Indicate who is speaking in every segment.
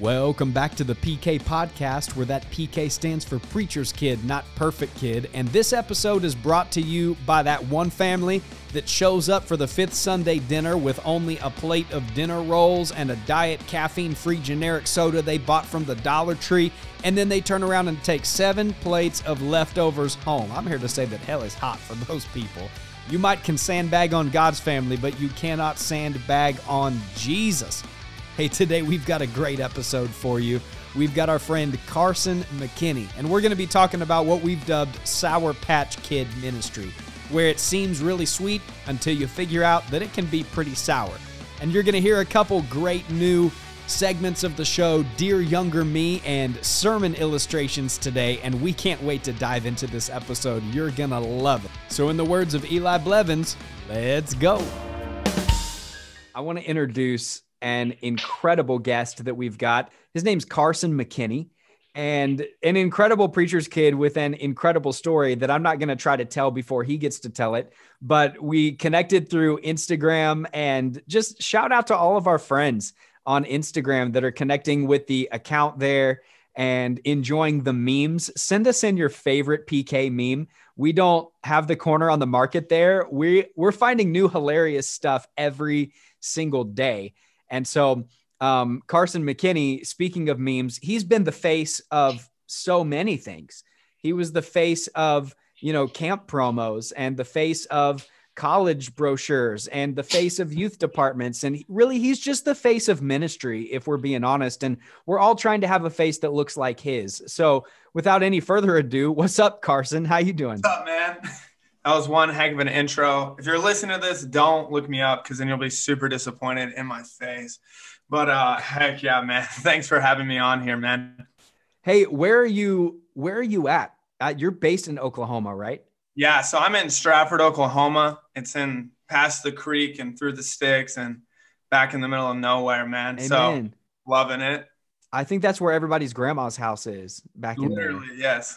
Speaker 1: Welcome back to the PK podcast, where that PK stands for Preacher's Kid, not Perfect Kid. And this episode is brought to you by that one family that shows up for the fifth Sunday dinner with only a plate of dinner rolls and a diet caffeine free generic soda they bought from the Dollar Tree. And then they turn around and take seven plates of leftovers home. I'm here to say that hell is hot for those people. You might can sandbag on God's family, but you cannot sandbag on Jesus. Hey, today we've got a great episode for you. We've got our friend Karson McKinney, and we're going to be talking about what we've dubbed Sour Patch Kid Ministry, where it seems really sweet until you figure out that it can be pretty sour. And you're going to hear a couple great new segments of the show, Dear Younger Me, and sermon illustrations today, and we can't wait to dive into this episode. You're going to love it. So, in the words of Eli Blevins, let's go. I want to introduce an incredible guest that we've got. His name's Karson McKinney and an incredible preacher's kid with an incredible story that I'm not going to try to tell before he gets to tell it. But we connected through Instagram and just shout out to all of our friends on Instagram that are connecting with the account there and enjoying the memes. Send us in your favorite PK meme. We don't have the corner on the market there. We we're finding new hilarious stuff every single day. And so, um, Karson McKinney, speaking of memes, he's been the face of so many things. He was the face of, you know, camp promos and the face of college brochures and the face of youth departments. And really, he's just the face of ministry, if we're being honest. And we're all trying to have a face that looks like his. So, without any further ado, what's up, Karson? How you doing?
Speaker 2: What's up, man? That was one heck of an intro. If you're listening to this, don't look me up because then you'll be super disappointed in my face. But uh, heck yeah, man! Thanks for having me on here, man.
Speaker 1: Hey, where are you? Where are you at? Uh, you're based in Oklahoma, right?
Speaker 2: Yeah, so I'm in Stratford, Oklahoma. It's in past the creek and through the sticks and back in the middle of nowhere, man. Amen. So loving it.
Speaker 1: I think that's where everybody's grandma's house is back
Speaker 2: Literally, in Literally, yes.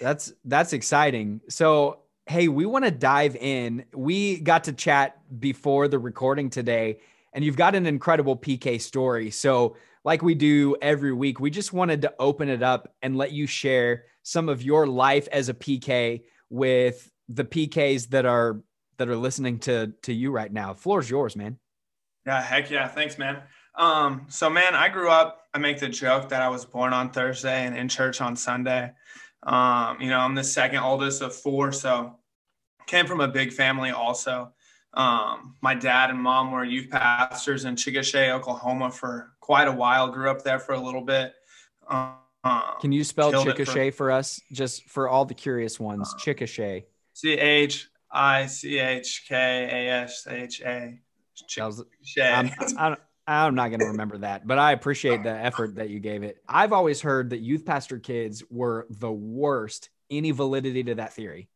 Speaker 1: That's that's exciting. So hey, we want to dive in. We got to chat before the recording today, and you've got an incredible PK story. So, like we do every week, we just wanted to open it up and let you share some of your life as a PK with the PKs that are that are listening to to you right now. Floor's yours, man.
Speaker 2: Yeah, heck yeah. Thanks, man. Um, so man, I grew up, I make the joke that I was born on Thursday and in church on Sunday. Um, you know, I'm the second oldest of four, so came from a big family also. Um, my dad and mom were youth pastors in Chickasha, Oklahoma for quite a while. Grew up there for a little bit.
Speaker 1: Um, Can you spell Chickasha for, for, us, just for all the curious ones? Uh, Chickasha.
Speaker 2: C H I C H K A S H A.
Speaker 1: I'm, I'm not going to remember that, but I appreciate the effort that you gave it. I've always heard that youth pastor kids were the worst. Any validity to that theory?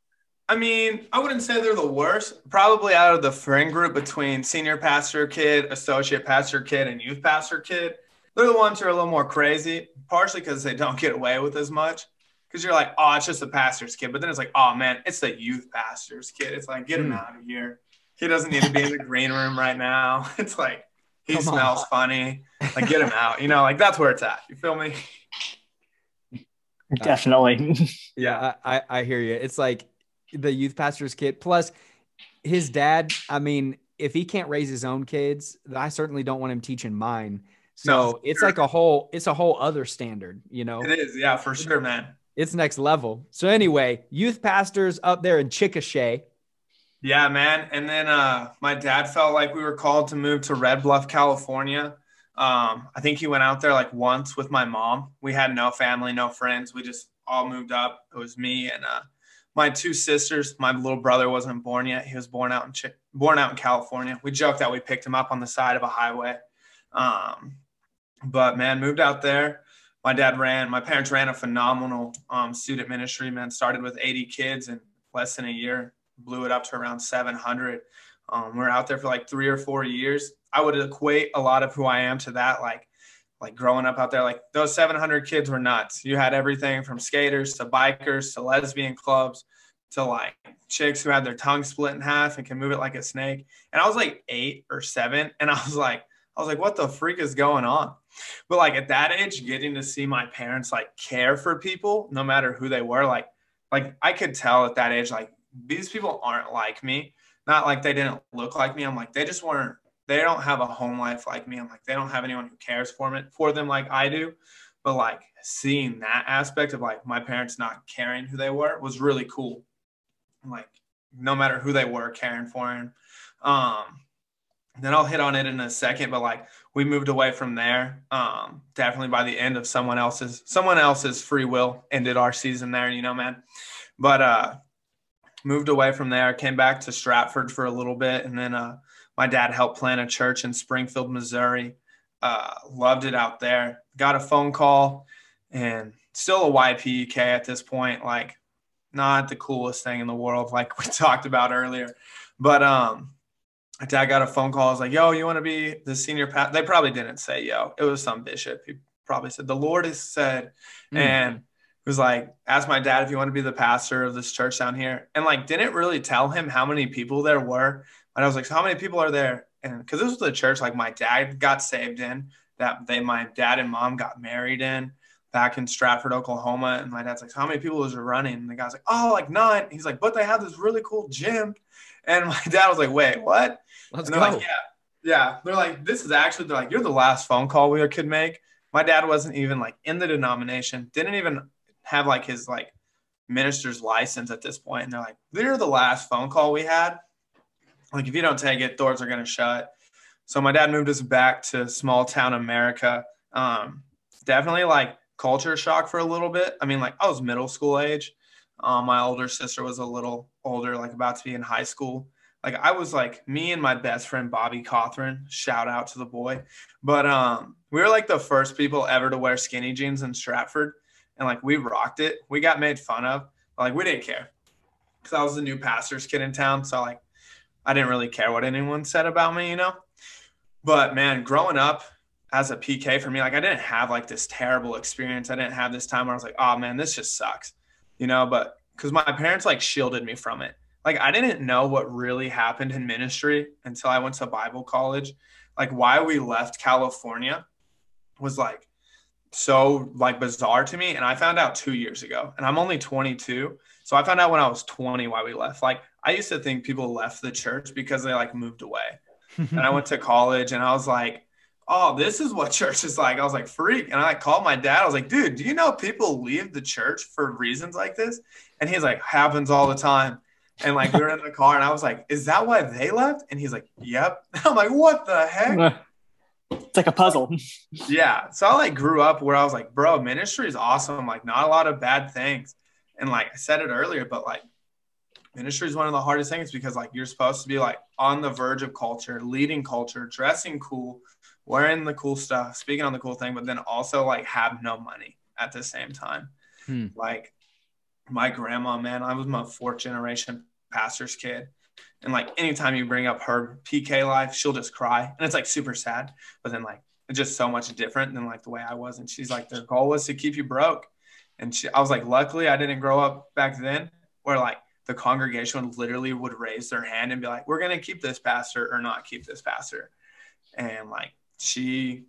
Speaker 2: I mean, I wouldn't say they're the worst. Probably out of the friend group between senior pastor kid, associate pastor kid, and youth pastor kid, they're the ones who are a little more crazy, partially because they don't get away with as much. Because you're like, oh, it's just the pastor's kid. But then it's like, oh, man, it's the youth pastor's kid. It's like, get him mm. out of here. He doesn't need to be in the green room right now. It's like, he Come smells on. funny. Like, get him out. You know, like that's where it's at. You feel me?
Speaker 3: Definitely.
Speaker 1: yeah, I, I hear you. It's like the youth pastor's kid. Plus, his dad. I mean, if he can't raise his own kids, I certainly don't want him teaching mine. So no, it's sure. like a whole, it's a whole other standard, you know.
Speaker 2: It is, yeah, for sure, man.
Speaker 1: It's next level. So anyway, youth pastors up there in Chickasha.
Speaker 2: Yeah, man. And then uh, my dad felt like we were called to move to Red Bluff, California. Um, I think he went out there like once with my mom. We had no family, no friends. We just all moved up. It was me and uh, my two sisters. My little brother wasn't born yet. He was born out in Ch- born out in California. We joked that we picked him up on the side of a highway. Um, but man, moved out there. My dad ran. My parents ran a phenomenal um, student ministry. Man, started with 80 kids in less than a year. Blew it up to around 700. Um, we are out there for like three or four years. I would equate a lot of who I am to that. Like like growing up out there, like those 700 kids were nuts. You had everything from skaters to bikers to lesbian clubs to like chicks who had their tongue split in half and can move it like a snake. And I was like eight or seven. And I was like, I was like, what the freak is going on? But like at that age, getting to see my parents like care for people, no matter who they were, like, like I could tell at that age, like these people aren't like me. Not like they didn't look like me. I'm like, they just weren't, they don't have a home life like me. I'm like, they don't have anyone who cares for me for them like I do. But like seeing that aspect of like my parents not caring who they were was really cool. Like no matter who they were, caring for him. Um, then I'll hit on it in a second, but like we moved away from there. Um, definitely by the end of someone else's someone else's free will ended our season there, you know, man. But uh moved away from there, came back to Stratford for a little bit, and then uh my dad helped plant a church in Springfield, Missouri. Uh, loved it out there. Got a phone call and still a YPK at this point, like not the coolest thing in the world, like we talked about earlier. But um my dad got a phone call. I was like, yo, you want to be the senior pastor? They probably didn't say yo. It was some bishop. He probably said, the Lord has said, mm. and was like, ask my dad if you want to be the pastor of this church down here. And like, didn't really tell him how many people there were. And I was like, so how many people are there? And because this was the church like my dad got saved in, that they, my dad and mom got married in back in Stratford, Oklahoma. And my dad's like, so how many people is running? And the guy's like, oh, like nine. He's like, but they have this really cool gym. And my dad was like, wait, what?
Speaker 1: Let's
Speaker 2: go.
Speaker 1: Like,
Speaker 2: yeah. Yeah. They're like, this is actually, they're like, you're the last phone call we could make. My dad wasn't even like in the denomination, didn't even have like his like minister's license at this point. And they're like, they're the last phone call we had. Like, if you don't take it, doors are to shut. So my dad moved us back to small town America. Um, definitely like culture shock for a little bit. I mean, like I was middle school age. Um, my older sister was a little older, like about to be in high school. Like I was like me and my best friend Bobby Cothran. Shout out to the boy. But um, we were like the first people ever to wear skinny jeans in Stratford, and like we rocked it. We got made fun of, like we didn't care because I was the new pastor's kid in town. So like I didn't really care what anyone said about me, you know. But man, growing up as a PK for me, like I didn't have like this terrible experience. I didn't have this time where I was like, oh man, this just sucks you know, but because my parents like shielded me from it. Like I didn't know what really happened in ministry until I went to Bible college. Like why we left California was like so like bizarre to me and I found out 2 years ago and I'm only 22. So I found out when I was 20 why we left. Like I used to think people left the church because they like moved away. and I went to college and I was like oh, this is what church is like. I was like, freak. And I like, called my dad. I was like, dude, do you know people leave the church for reasons like this? And he's like, happens all the time. And like, we were in the car and I was like, is that why they left? And he's like, yep. I'm like, what the heck?
Speaker 3: It's like a puzzle.
Speaker 2: yeah. So I like grew up where I was like, bro, ministry is awesome. Like, not a lot of bad things. And like I said it earlier, but like, ministry is one of the hardest things because like you're supposed to be like on the verge of culture, leading culture, dressing cool, wearing the cool stuff, speaking on the cool thing, but then also like have no money at the same time. Hmm. Like my grandma, man, I was my fourth generation pastor's kid. And like anytime you bring up her PK life, she'll just cry. And it's like super sad. But then like it's just so much different than like the way I was. And she's like, their goal was to keep you broke. And she I was like, luckily I didn't grow up back then where like the congregation literally would raise their hand and be like, we're gonna keep this pastor or not keep this pastor. And like she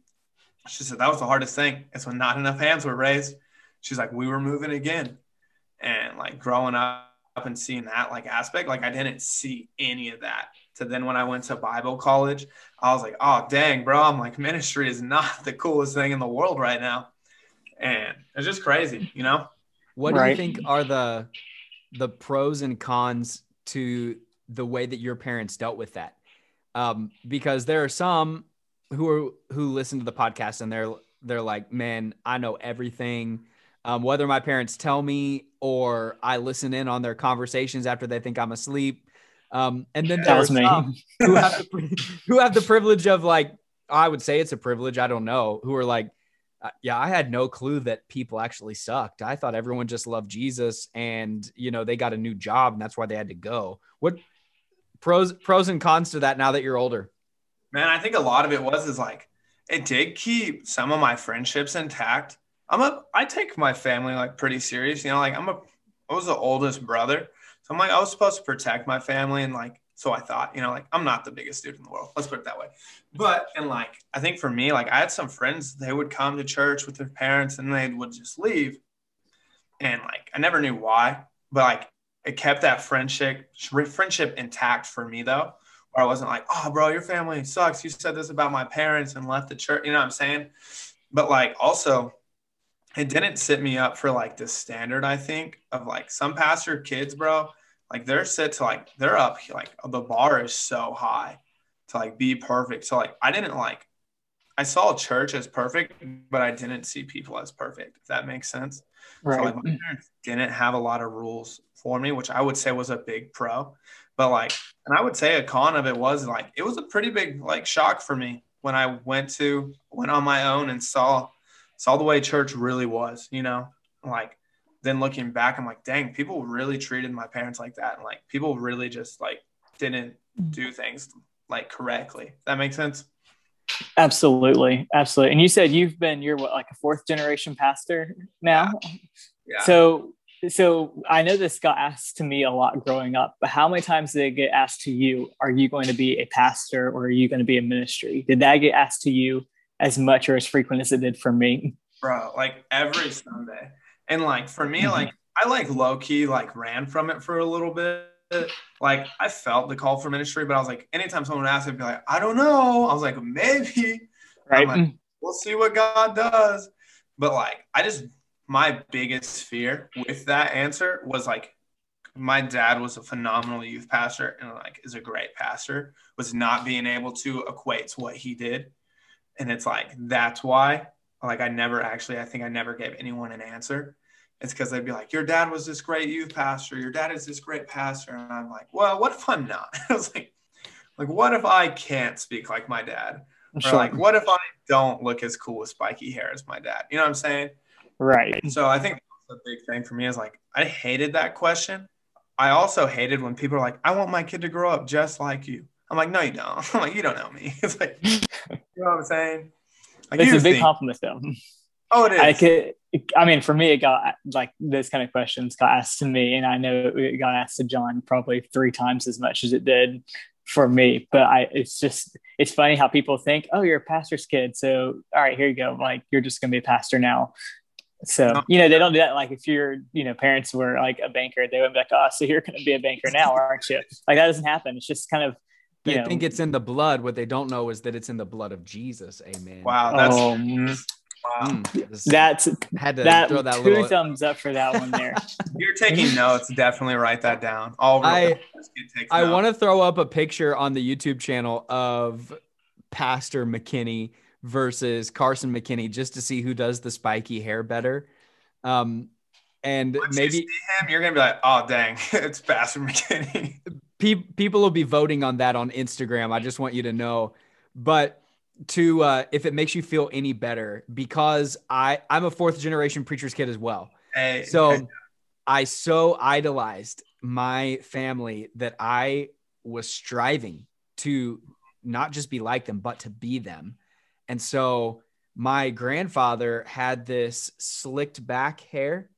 Speaker 2: she said that was the hardest thing. It's when not enough hands were raised. She's like, we were moving again. And like growing up and seeing that like aspect, like I didn't see any of that. So then when I went to Bible college, I was like, oh dang, bro, I'm like ministry is not the coolest thing in the world right now. And it's just crazy, you know?
Speaker 1: What do you think are the the pros and cons to the way that your parents dealt with that? Um, because there are some who are who listen to the podcast and they're they're like, man, I know everything. Um, whether my parents tell me or I listen in on their conversations after they think I'm asleep. Um, and then there's some who have the who have the privilege of like, I would say it's a privilege. I don't know. Who are like, uh, yeah, I had no clue that people actually sucked. I thought everyone just loved Jesus, and you know they got a new job, and that's why they had to go. What pros pros and cons to that now that you're older?
Speaker 2: Man, I think a lot of it was is like it did keep some of my friendships intact. I'm a I take my family like pretty serious. You know, like I'm a I was the oldest brother. So I'm like, I was supposed to protect my family and like So I thought, you know, like I'm not the biggest dude in the world. Let's put it that way. But and like I think for me, like I had some friends, they would come to church with their parents and they would just leave. And like I never knew why, but like it kept that friendship friendship intact for me though. Where I wasn't like, oh bro, your family sucks. You said this about my parents and left the church. You know what I'm saying? But like also it didn't set me up for like this standard, I think, of like some pastor kids, bro. Like they're set to like they're up like the bar is so high to like be perfect. So like I didn't like I saw church as perfect, but I didn't see people as perfect, if that makes sense. Right. So like my parents didn't have a lot of rules for me, which I would say was a big pro. But like, and I would say a con of it was like it was a pretty big like shock for me when I went to went on my own and saw saw the way church really was, you know, like then looking back, I'm like, dang, people really treated my parents like that. And like people really just like didn't mm. do things like correctly. That makes sense.
Speaker 3: Absolutely. Absolutely. And you said you've been, you're what, like a fourth generation pastor now. Yeah. So, so I know this got asked to me a lot growing up, but how many times did it get asked to you, are you going to be a pastor or are you going to be a ministry? Did that get asked to you as much or as frequent as it did for me?
Speaker 2: Bro, like every Sunday. And like for me, mm-hmm. like I like low key like ran from it for a little bit. Like I felt the call for ministry, but I was like, anytime someone asked, I'd be like, I don't know. I was like, maybe. Right. Like, we'll see what God does. But like, I just my biggest fear with that answer was like my dad was a phenomenal youth pastor and like is a great pastor was not being able to equate to what he did and it's like that's why like I never actually, I think I never gave anyone an answer. It's because they'd be like, "Your dad was this great youth pastor. Your dad is this great pastor," and I'm like, "Well, what if I'm not?" I was like, "Like, what if I can't speak like my dad?" Or like, what if I don't look as cool with spiky hair as my dad? You know what I'm saying?
Speaker 3: Right.
Speaker 2: So I think the big thing for me is like I hated that question. I also hated when people are like, "I want my kid to grow up just like you." I'm like, "No, you don't." I'm like, "You don't know me." It's like, you know what I'm saying?
Speaker 3: Like it's a big think. compliment though.
Speaker 2: Oh, it is.
Speaker 3: I could, I mean, for me, it got like those kind of questions got asked to me, and I know it got asked to Jon probably three times as much as it did for me. But I, it's just, it's funny how people think, oh, you're a pastor's kid, so all right, here you go, like you're just gonna be a pastor now. So oh, you know they don't do that. Like if your you know parents were like a banker, they would be like, oh, so you're gonna be a banker now, aren't you? Like that doesn't happen. It's just kind of
Speaker 1: they know, think it's in the blood. What they don't know is that it's in the blood of Jesus. Amen.
Speaker 2: Wow, that's um, wow.
Speaker 3: Mm, that's had to that, throw that two little... thumbs up for that one there.
Speaker 2: You're taking notes. Definitely write that down. All
Speaker 1: I I want to throw up a picture on the YouTube channel of Pastor McKinney versus Karson McKinney just to see who does the spiky hair better. Um, and Once maybe
Speaker 2: you him, you're gonna be like, "Oh, dang, it's Pastor McKinney."
Speaker 1: pe- people will be voting on that on Instagram. I just want you to know. But to uh, if it makes you feel any better, because I I'm a fourth generation preacher's kid as well. Hey, so hey. I so idolized my family that I was striving to not just be like them, but to be them. And so my grandfather had this slicked back hair,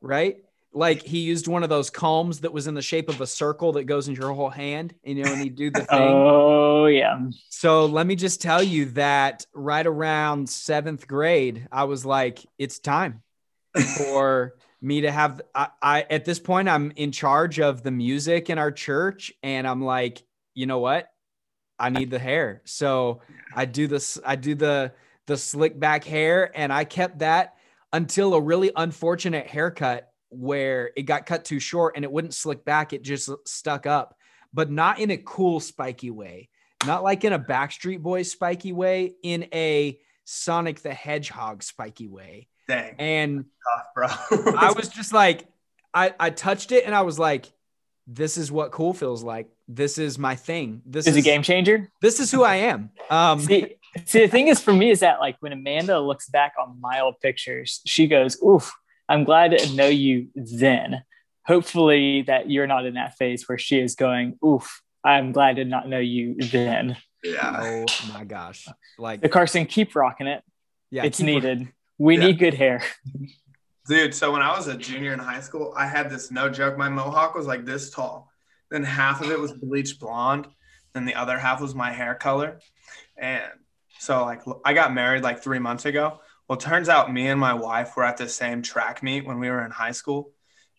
Speaker 1: right? Like he used one of those combs that was in the shape of a circle that goes into your whole hand, you know, and he do the thing.
Speaker 3: oh yeah.
Speaker 1: So let me just tell you that right around seventh grade, I was like, it's time for me to have. I, I at this point, I'm in charge of the music in our church, and I'm like, you know what? I need the hair, so I do this. I do the the slick back hair, and I kept that until a really unfortunate haircut where it got cut too short and it wouldn't slick back. It just stuck up, but not in a cool, spiky way. Not like in a Backstreet Boys spiky way, in a Sonic the Hedgehog spiky way.
Speaker 2: Dang.
Speaker 1: And
Speaker 2: Tough,
Speaker 1: bro. I was just like, I, I touched it and I was like, this is what cool feels like. This is my thing. This
Speaker 3: is, is a game changer.
Speaker 1: This is who I am. Um,
Speaker 3: see, see, the thing is for me is that like when Amanda looks back on my old pictures, she goes, oof, I'm glad to know you then. Hopefully that you're not in that phase where she is going, oof, I'm glad to not know you then.
Speaker 2: Yeah.
Speaker 1: Oh my gosh. Like
Speaker 3: the Karson, keep rocking it. Yeah. It's needed. we yeah. need good hair.
Speaker 2: Dude, so when I was a junior in high school, I had this no joke. My mohawk was like this tall. then half of it was bleached blonde, Then the other half was my hair color. And so like I got married like three months ago. Well, turns out me and my wife were at the same track meet when we were in high school.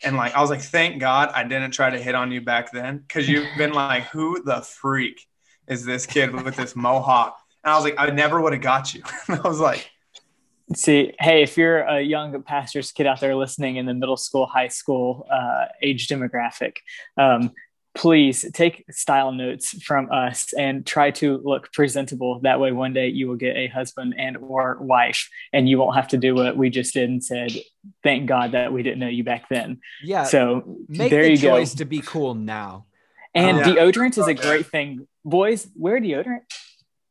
Speaker 2: And like I was like, thank God I didn't try to hit on you back then. Cause you've been like, who the freak is this kid with this mohawk? And I was like, I never would have got you. I was like,
Speaker 3: See, hey, if you're a young pastor's kid out there listening in the middle school, high school uh, age demographic, um, please take style notes from us and try to look presentable. That way, one day you will get a husband and or wife, and you won't have to do what we just did and said, "Thank God that we didn't know you back then."
Speaker 1: Yeah.
Speaker 3: So
Speaker 1: Make
Speaker 3: there
Speaker 1: the
Speaker 3: you
Speaker 1: choice
Speaker 3: go.
Speaker 1: to be cool now.
Speaker 3: And
Speaker 2: Yeah.
Speaker 3: deodorant is a great thing. Boys, wear deodorant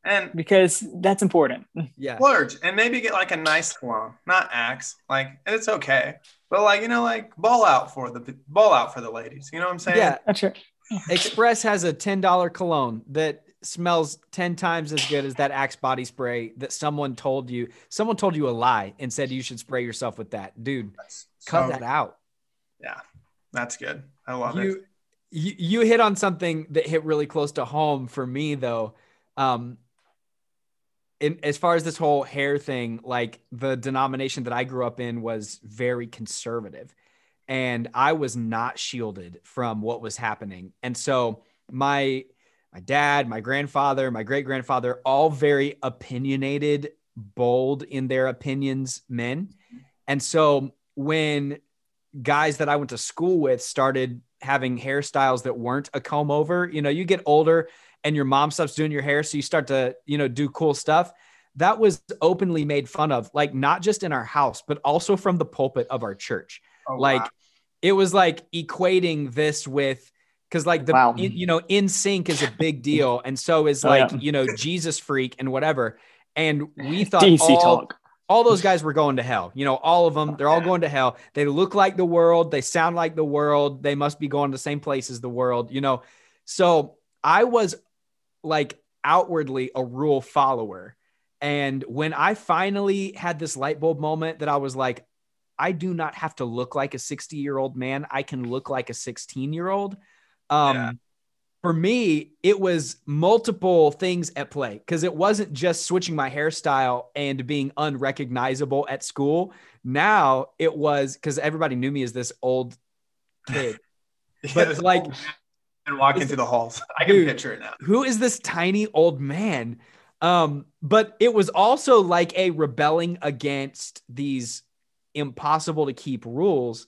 Speaker 2: and
Speaker 3: because that's important.
Speaker 1: Yeah.
Speaker 2: splurge and maybe get like a nice cologne, not Axe. Like, and it's okay. But like, you know, like ball out for the ball out for the ladies. You know what I'm saying?
Speaker 1: Yeah.
Speaker 3: That's right.
Speaker 1: Express has a $10 cologne that smells 10 times as good as that Axe body spray that someone told you. Someone told you a lie and said you should spray yourself with that. Dude,
Speaker 2: That's
Speaker 1: cut that out.
Speaker 2: Yeah, that's good. I love it.
Speaker 1: you, you you hit on something that hit really close to home for me though um in, as far as this whole hair thing like the denomination that i grew up in was very conservative and i was not shielded from what was happening and so my my dad my grandfather my great grandfather all very opinionated bold in their opinions men and so when guys that I went to school with started having hairstyles that weren't a comb over. You know, you get older and your mom stops doing your hair, so you start to, you know, do cool stuff. That was openly made fun of, like not just in our house, but also from the pulpit of our church.
Speaker 2: Oh,
Speaker 1: like
Speaker 2: wow.
Speaker 1: it was like equating this with because like the
Speaker 3: Wow.
Speaker 1: you know NSYNC is a big deal, and so is
Speaker 3: Oh,
Speaker 1: like
Speaker 3: yeah.
Speaker 1: you know Jesus freak and whatever. And we thought
Speaker 3: DC
Speaker 1: all,
Speaker 3: talk.
Speaker 1: all those guys were going to hell. You know, all of them, they're all going to hell. They look like the world, they sound like the world, they must be going to the same place as the world, you know. So I was like outwardly a rule follower. And when I finally had this light bulb moment that I was like, I do not have to look like a 60 year old man, I can look like a 16 year old. Um,
Speaker 2: Yeah.
Speaker 1: For me, it was multiple things at play because it wasn't just switching my hairstyle and being unrecognizable at school. Now it was because everybody knew me as this old kid.
Speaker 2: Yeah,
Speaker 1: but, like-
Speaker 2: man walking through the halls. I can
Speaker 1: Dude.
Speaker 2: picture it now.
Speaker 1: who is this tiny old man? Um, but it was also like a rebelling against these impossible to keep rules.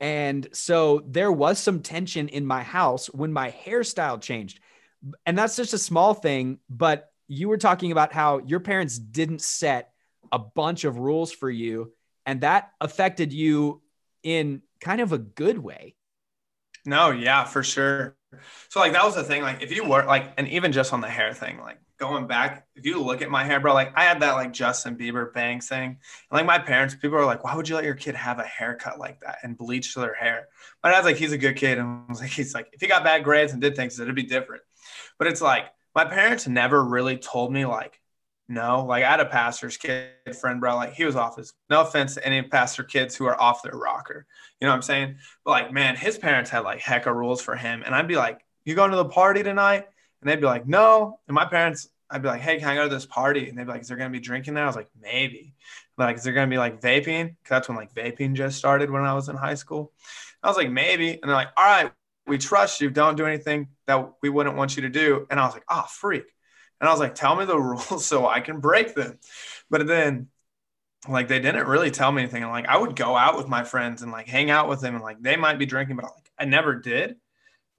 Speaker 1: And so there was some tension in my house when my hairstyle changed. And that's just a small thing, but you were talking about how your parents didn't set a bunch of rules for you, and that affected you in kind of a good way.
Speaker 2: No, yeah, for sure. So like that was the thing. Like if you were like, and even just on the hair thing, like going back, if you look at my hair, bro, like I had that like Justin Bieber bang thing. And like my parents, people are like, why would you let your kid have a haircut like that and bleach their hair? My dad's like, he's a good kid. And I was like, he's like, if he got bad grades and did things, it'd be different. But it's like my parents never really told me like, no, like I had a pastor's kid friend, bro. Like he was off his no offense to any pastor kids who are off their rocker. You know what I'm saying? But like, man, his parents had like hecka rules for him. And I'd be like, You going to the party tonight? And they'd be like, No. And my parents, I'd be like, Hey, can I go to this party? And they'd be like, Is there gonna be drinking there? I was like, Maybe. Like, is there gonna be like vaping? Cause that's when like vaping just started when I was in high school. I was like, maybe. And they're like, all right, we trust you. Don't do anything that we wouldn't want you to do. And I was like, oh, freak. And I was like, tell me the rules so I can break them. But then like they didn't really tell me anything. And like I would go out with my friends and like hang out with them and like they might be drinking, but like I never did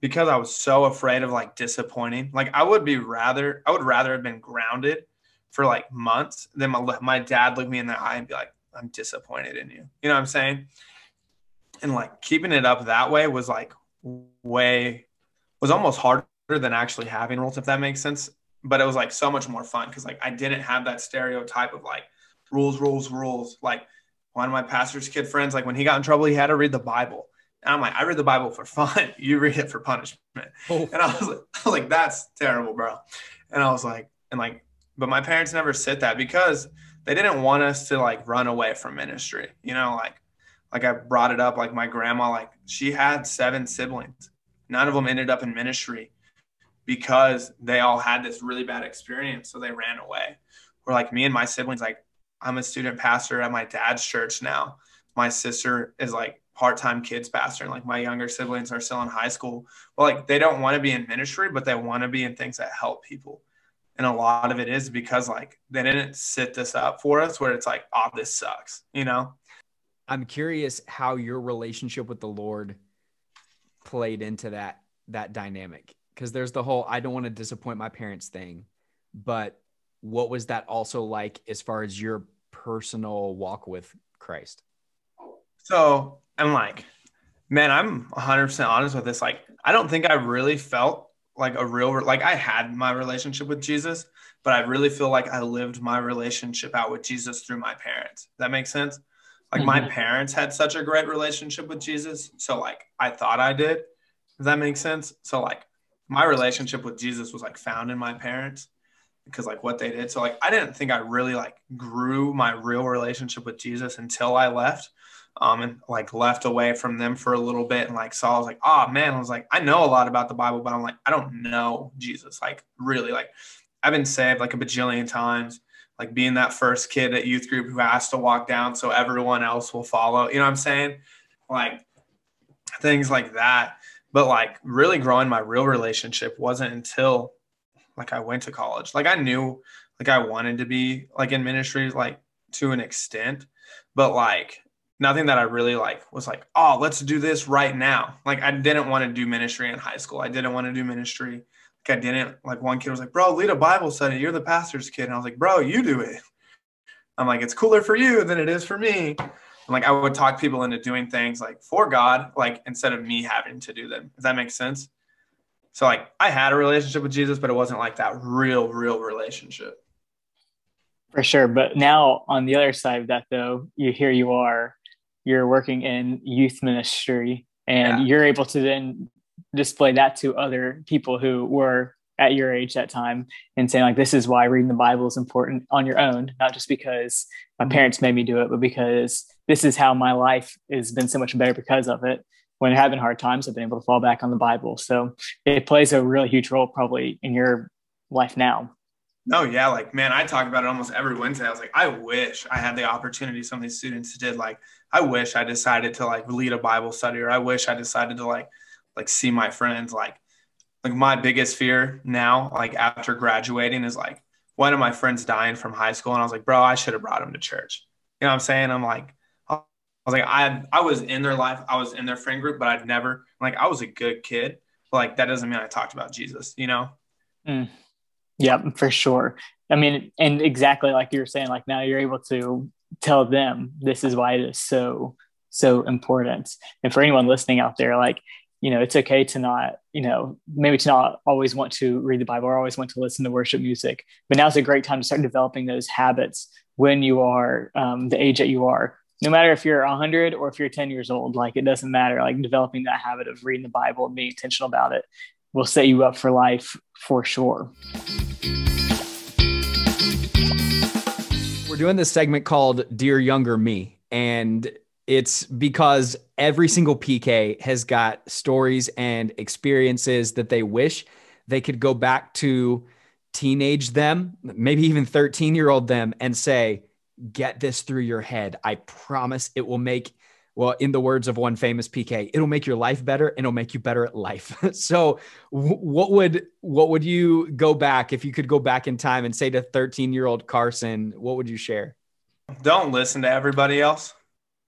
Speaker 2: because I was so afraid of like disappointing. Like I would be rather I would rather have been grounded for like months than my, my dad look me in the eye and be like, I'm disappointed in you. You know what I'm saying? And like keeping it up that way was like way was almost harder than actually having rules, if that makes sense. But it was like so much more fun because like I didn't have that stereotype of like rules, rules, rules. Like one of my pastor's kid friends, like when he got in trouble, he had to read the Bible. And I'm like, I read the Bible for fun. You read it for punishment.
Speaker 1: Oh.
Speaker 2: And I was like, I was like, that's terrible, bro. And I was like, and like, but my parents never said that because they didn't want us to like run away from ministry. You know, like, like I brought it up, like my grandma, like she had seven siblings none of them ended up in ministry because they all had this really bad experience. So they ran away. Or like me and my siblings, like I'm a student pastor at my dad's church now. My sister is like part-time kids pastor and like my younger siblings are still in high school. Well, like they don't want to be in ministry, but they want to be in things that help people. And a lot of it is because like they didn't sit this up for us where it's like, oh, this sucks, you know?
Speaker 1: I'm curious how your relationship with the Lord played into that that dynamic because there's the whole I don't want to disappoint my parents thing, but what was that also like as far as your personal walk with Christ?
Speaker 2: So I'm like, man, I'm 100% honest with this. Like, I don't think I really felt like a real, like I had my relationship with Jesus, but I really feel like I lived my relationship out with Jesus through my parents. That makes sense? Like, mm-hmm. my parents had such a great relationship with Jesus. So, like, I thought I did. Does that make sense? So, like, my relationship with Jesus was like found in my parents because like what they did. So like I didn't think I really like grew my real relationship with Jesus until I left. Um, and like left away from them for a little bit and like saw I was like, oh man, I was like, I know a lot about the Bible, but I'm like, I don't know Jesus. Like really, like I've been saved like a bajillion times, like being that first kid at youth group who has to walk down so everyone else will follow. You know what I'm saying? Like things like that. But like really growing my real relationship wasn't until like I went to college. Like I knew like I wanted to be like in ministry like to an extent, but like nothing that I really like was like, oh, let's do this right now. Like I didn't want to do ministry in high school. I didn't want to do ministry. Like I didn't like one kid was like, bro, lead a Bible study. You're the pastor's kid. And I was like, bro, you do it. I'm like, it's cooler for you than it is for me. And like I would talk people into doing things like for God, like instead of me having to do them. Does that make sense? So like I had a relationship with Jesus, but it wasn't like that real, real relationship.
Speaker 3: For sure. But now on the other side of that though, you here you are, you're working in youth ministry and yeah. you're able to then display that to other people who were at your age that time and saying like this is why reading the bible is important on your own not just because my mm-hmm. parents made me do it but because this is how my life has been so much better because of it when having hard times, I've been able to fall back on the Bible. So it plays a really huge role probably in your life now.
Speaker 2: Oh yeah, like man, I talk about it almost every Wednesday. I was like, I wish I had the opportunity some of these students did. Like, I wish I decided to like lead a Bible study, or I wish I decided to like like see my friends. Like, like my biggest fear now, like after graduating, is like one of my friends dying from high school, and I was like, bro, I should have brought him to church. You know what I'm saying? I'm like, I was like, I I was in their life, I was in their friend group, but I'd never like I was a good kid. But like that doesn't mean I talked about Jesus, you know?
Speaker 3: Mm. Yeah, for sure. I mean, and exactly like you were saying, like now you're able to tell them this is why it is so so important. And for anyone listening out there, like you know, it's okay to not, you know, maybe to not always want to read the Bible or always want to listen to worship music. But now's a great time to start developing those habits when you are um, the age that you are, no matter if you're 100 or if you're 10 years old like it doesn't matter like developing that habit of reading the bible and being intentional about it will set you up for life for sure
Speaker 1: we're doing this segment called dear younger me and it's because every single pk has got stories and experiences that they wish they could go back to teenage them maybe even 13 year old them and say get this through your head. I promise it will make, well, in the words of one famous PK, it'll make your life better and it'll make you better at life. so what would, what would you go back if you could go back in time and say to 13 year old Karson, what would you share?
Speaker 2: Don't listen to everybody else.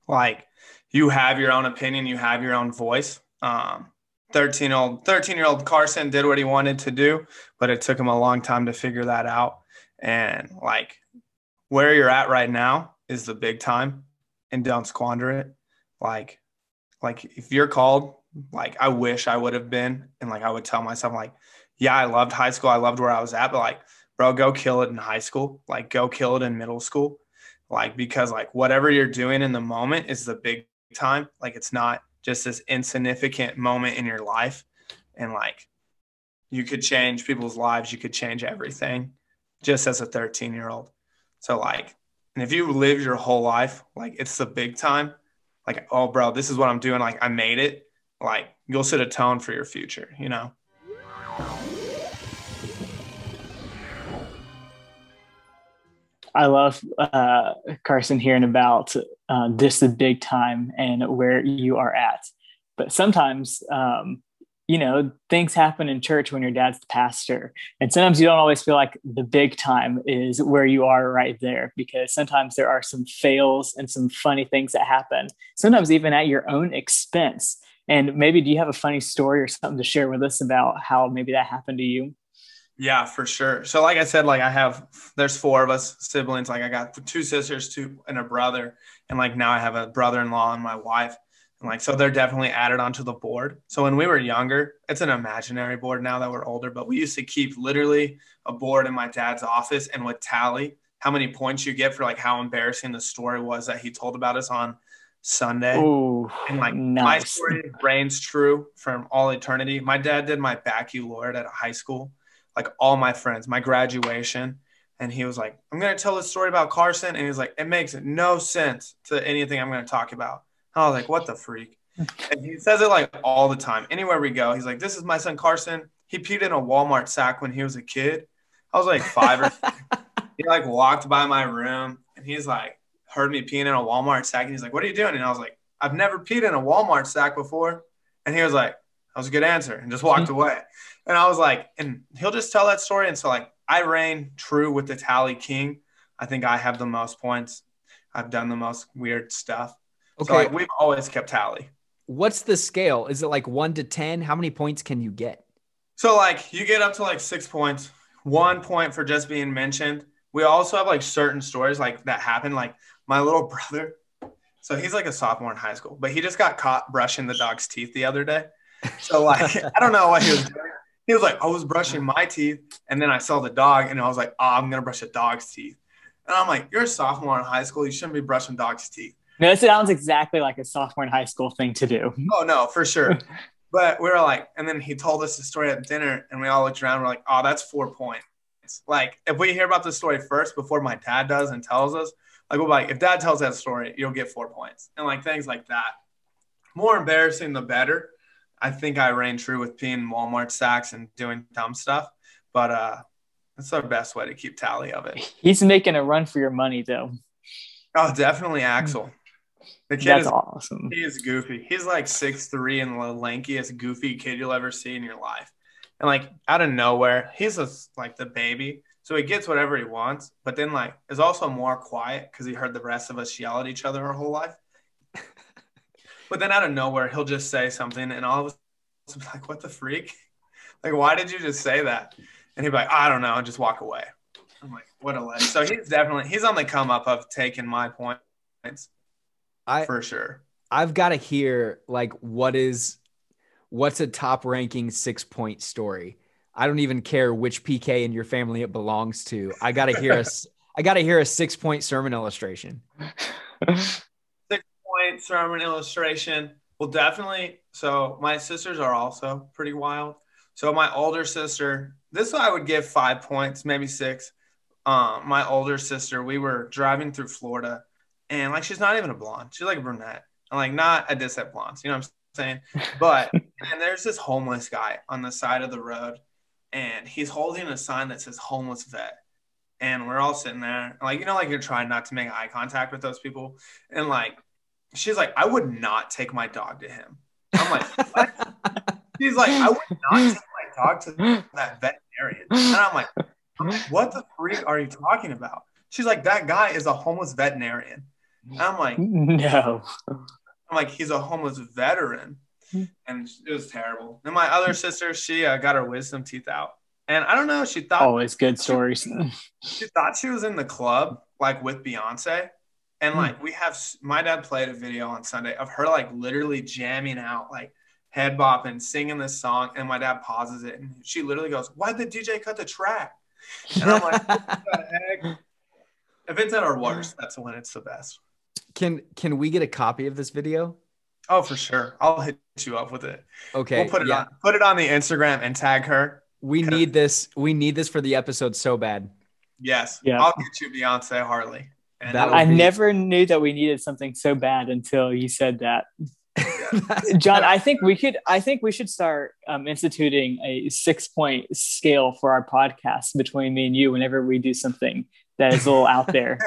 Speaker 2: Like you have your own opinion, you have your own voice. Um, 13 old 13 year old Karson did what he wanted to do, but it took him a long time to figure that out. And like where you're at right now is the big time and don't squander it. Like, like if you're called, like I wish I would have been, and like I would tell myself, like, yeah, I loved high school, I loved where I was at, but like, bro, go kill it in high school, like go kill it in middle school, like because like whatever you're doing in the moment is the big time. Like it's not just this insignificant moment in your life, and like you could change people's lives, you could change everything, just as a 13 year old. So like, and if you live your whole life, like it's the big time, like, oh bro, this is what I'm doing. Like I made it. like you'll set a tone for your future, you know?
Speaker 3: I love uh, Karson hearing about uh, this the big time and where you are at. But sometimes, um, you know, things happen in church when your dad's the pastor. And sometimes you don't always feel like the big time is where you are right there because sometimes there are some fails and some funny things that happen, sometimes even at your own expense. And maybe do you have a funny story or something to share with us about how maybe that happened to you?
Speaker 2: Yeah, for sure. So, like I said, like I have, there's four of us siblings. Like I got two sisters, two and a brother, and like now I have a brother-in-law and my wife, like so they're definitely added onto the board. So when we were younger, it's an imaginary board now that we're older, but we used to keep literally a board in my dad's office and would tally how many points you get for like how embarrassing the story was that he told about us on Sunday.
Speaker 3: Ooh,
Speaker 2: and like
Speaker 3: nice.
Speaker 2: my story reigns true from all eternity. My dad did my baccalaureate at a high school like all my friends, my graduation. And he was like, I'm going to tell this story about Karson. And he's like, it makes no sense to anything I'm going to talk about. I was like, what the freak? And he says it like all the time. Anywhere we go, he's like, this is my son Karson. He peed in a Walmart sack when he was a kid. I was like five or he like walked by my room and he's like, heard me peeing in a Walmart sack. And he's like, what are you doing? And I was like, I've never peed in a Walmart sack before. And he was like, that was a good answer and just walked away. And I was like, and he'll just tell that story. And so, like, I reign true with the tally king. I think I have the most points. I've done the most weird stuff. Okay. So, like, we've always kept tally.
Speaker 1: What's the scale? Is it like one to 10? How many points can you get?
Speaker 2: So, like, you get up to like six points, one point for just being mentioned. We also have like certain stories like that happen. Like, my little brother, so he's like a sophomore in high school, but he just got caught brushing the dog's teeth the other day. So, like, I don't know what he was doing he was like, I was brushing my teeth, and then I saw the dog, and I was like, oh, I'm gonna brush a dog's teeth. And I'm like, you're a sophomore in high school, you shouldn't be brushing dog's teeth.
Speaker 3: No, it sounds exactly like a sophomore in high school thing to do.
Speaker 2: Oh no, for sure. but we were like, and then he told us the story at dinner, and we all looked around. We're like, oh, that's four points. Like, if we hear about the story first before my dad does and tells us, like, we're like, if dad tells that story, you'll get four points, and like things like that. More embarrassing, the better. I think I reign true with peeing Walmart sacks and doing dumb stuff, but uh, that's our best way to keep tally of it.
Speaker 3: He's making a run for your money, though.
Speaker 2: Oh, definitely Axel. The kid
Speaker 3: That's
Speaker 2: is
Speaker 3: awesome.
Speaker 2: He is goofy. He's like six three and the lankiest goofy kid you'll ever see in your life. And like out of nowhere, he's just like the baby. So he gets whatever he wants, but then like is also more quiet because he heard the rest of us yell at each other our whole life. But then out of nowhere, he'll just say something, and all of us be like, "What the freak? Like, why did you just say that?" And he'd be like, "I don't know," and just walk away. I'm like, "What a leg!" So he's definitely he's on the come up of taking my points. I for sure.
Speaker 1: I've got to hear like what is what's a top ranking six point story. I don't even care which PK in your family it belongs to. I got to hear a I got to hear a six point sermon illustration.
Speaker 2: six point sermon illustration. Well, definitely. So my sisters are also pretty wild. So my older sister, this I would give five points, maybe six. Um, my older sister, we were driving through Florida, and like she's not even a blonde, she's like a brunette, and like not a diss at blondes, you know what I'm saying? But and there's this homeless guy on the side of the road, and he's holding a sign that says homeless vet. And we're all sitting there, like you know, like you're trying not to make eye contact with those people, and like she's like, I would not take my dog to him. I'm like, what? she's like, I would not take my dog to that veterinarian. And I'm like, I'm like, what the freak are you talking about? She's like, that guy is a homeless veterinarian. I'm like,
Speaker 3: no.
Speaker 2: I'm like, he's a homeless veteran. And it was terrible. And my other sister, she uh, got her wisdom teeth out. And I don't know, she thought
Speaker 3: always good stories.
Speaker 2: She, she thought she was in the club, like with Beyonce. And hmm. like we have, my dad played a video on Sunday of her like literally jamming out, like head bopping, singing this song. And my dad pauses it and she literally goes, Why'd the DJ cut the track? And I'm like, What the heck? If it's at our worst, that's when it's the best.
Speaker 1: Can can we get a copy of this video?
Speaker 2: Oh, for sure. I'll hit you up with it.
Speaker 1: Okay.
Speaker 2: We'll put it yeah. on put it on the Instagram and tag her.
Speaker 1: We need this. We need this for the episode so bad.
Speaker 2: Yes. Yeah. I'll get you Beyonce Harley.
Speaker 3: And I be... never knew that we needed something so bad until you said that. Jon, I think we could. I think we should start um, instituting a six-point scale for our podcast between me and you. Whenever we do something that is a little out there,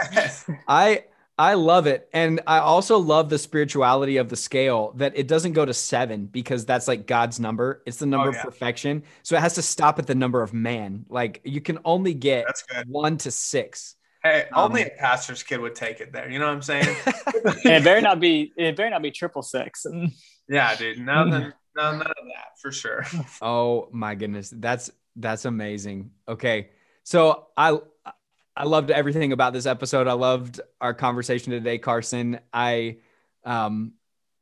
Speaker 1: I I love it. And I also love the spirituality of the scale that it doesn't go to seven because that's like God's number. It's the number oh, yeah. of perfection. So it has to stop at the number of man. Like you can only get one to six.
Speaker 2: Hey, um, only a pastor's kid would take it there. You know what I'm saying?
Speaker 3: it better not be it better not be triple six.
Speaker 2: yeah, dude. None, none, none of that for sure.
Speaker 1: Oh my goodness. That's that's amazing. Okay. So I I loved everything about this episode. I loved our conversation today, Karson. I um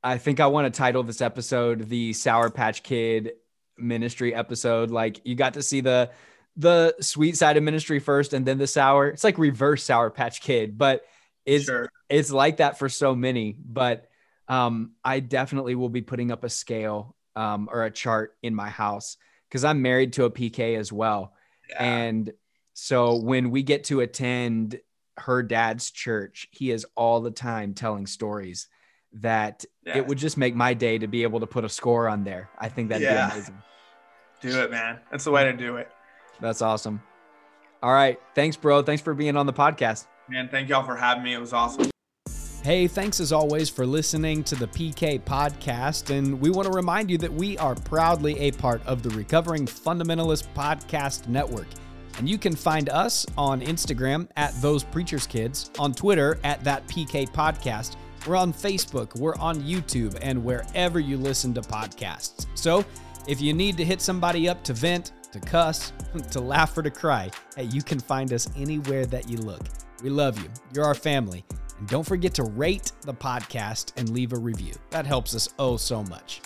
Speaker 1: I think I want to title this episode the Sour Patch Kid ministry episode. Like you got to see the the sweet side of ministry first and then the sour. It's like reverse Sour Patch Kid, but it's sure. it's like that for so many. But um I definitely will be putting up a scale um or a chart in my house because I'm married to a PK as well. Yeah. And so when we get to attend her dad's church, he is all the time telling stories that yeah. it would just make my day to be able to put a score on there. I think that'd yeah. be amazing.
Speaker 2: Do it, man. That's the way to do it.
Speaker 1: That's awesome. All right. Thanks, bro. Thanks for being on the podcast.
Speaker 2: Man, thank y'all for having me. It was awesome.
Speaker 1: Hey, thanks as always for listening to the PK podcast. And we want to remind you that we are proudly a part of the Recovering Fundamentalist Podcast Network. And you can find us on Instagram at Those Preachers Kids, on Twitter at That PK Podcast. We're on Facebook, we're on YouTube, and wherever you listen to podcasts. So if you need to hit somebody up to vent, to cuss, to laugh, or to cry, hey, you can find us anywhere that you look. We love you. You're our family. And don't forget to rate the podcast and leave a review. That helps us oh so much.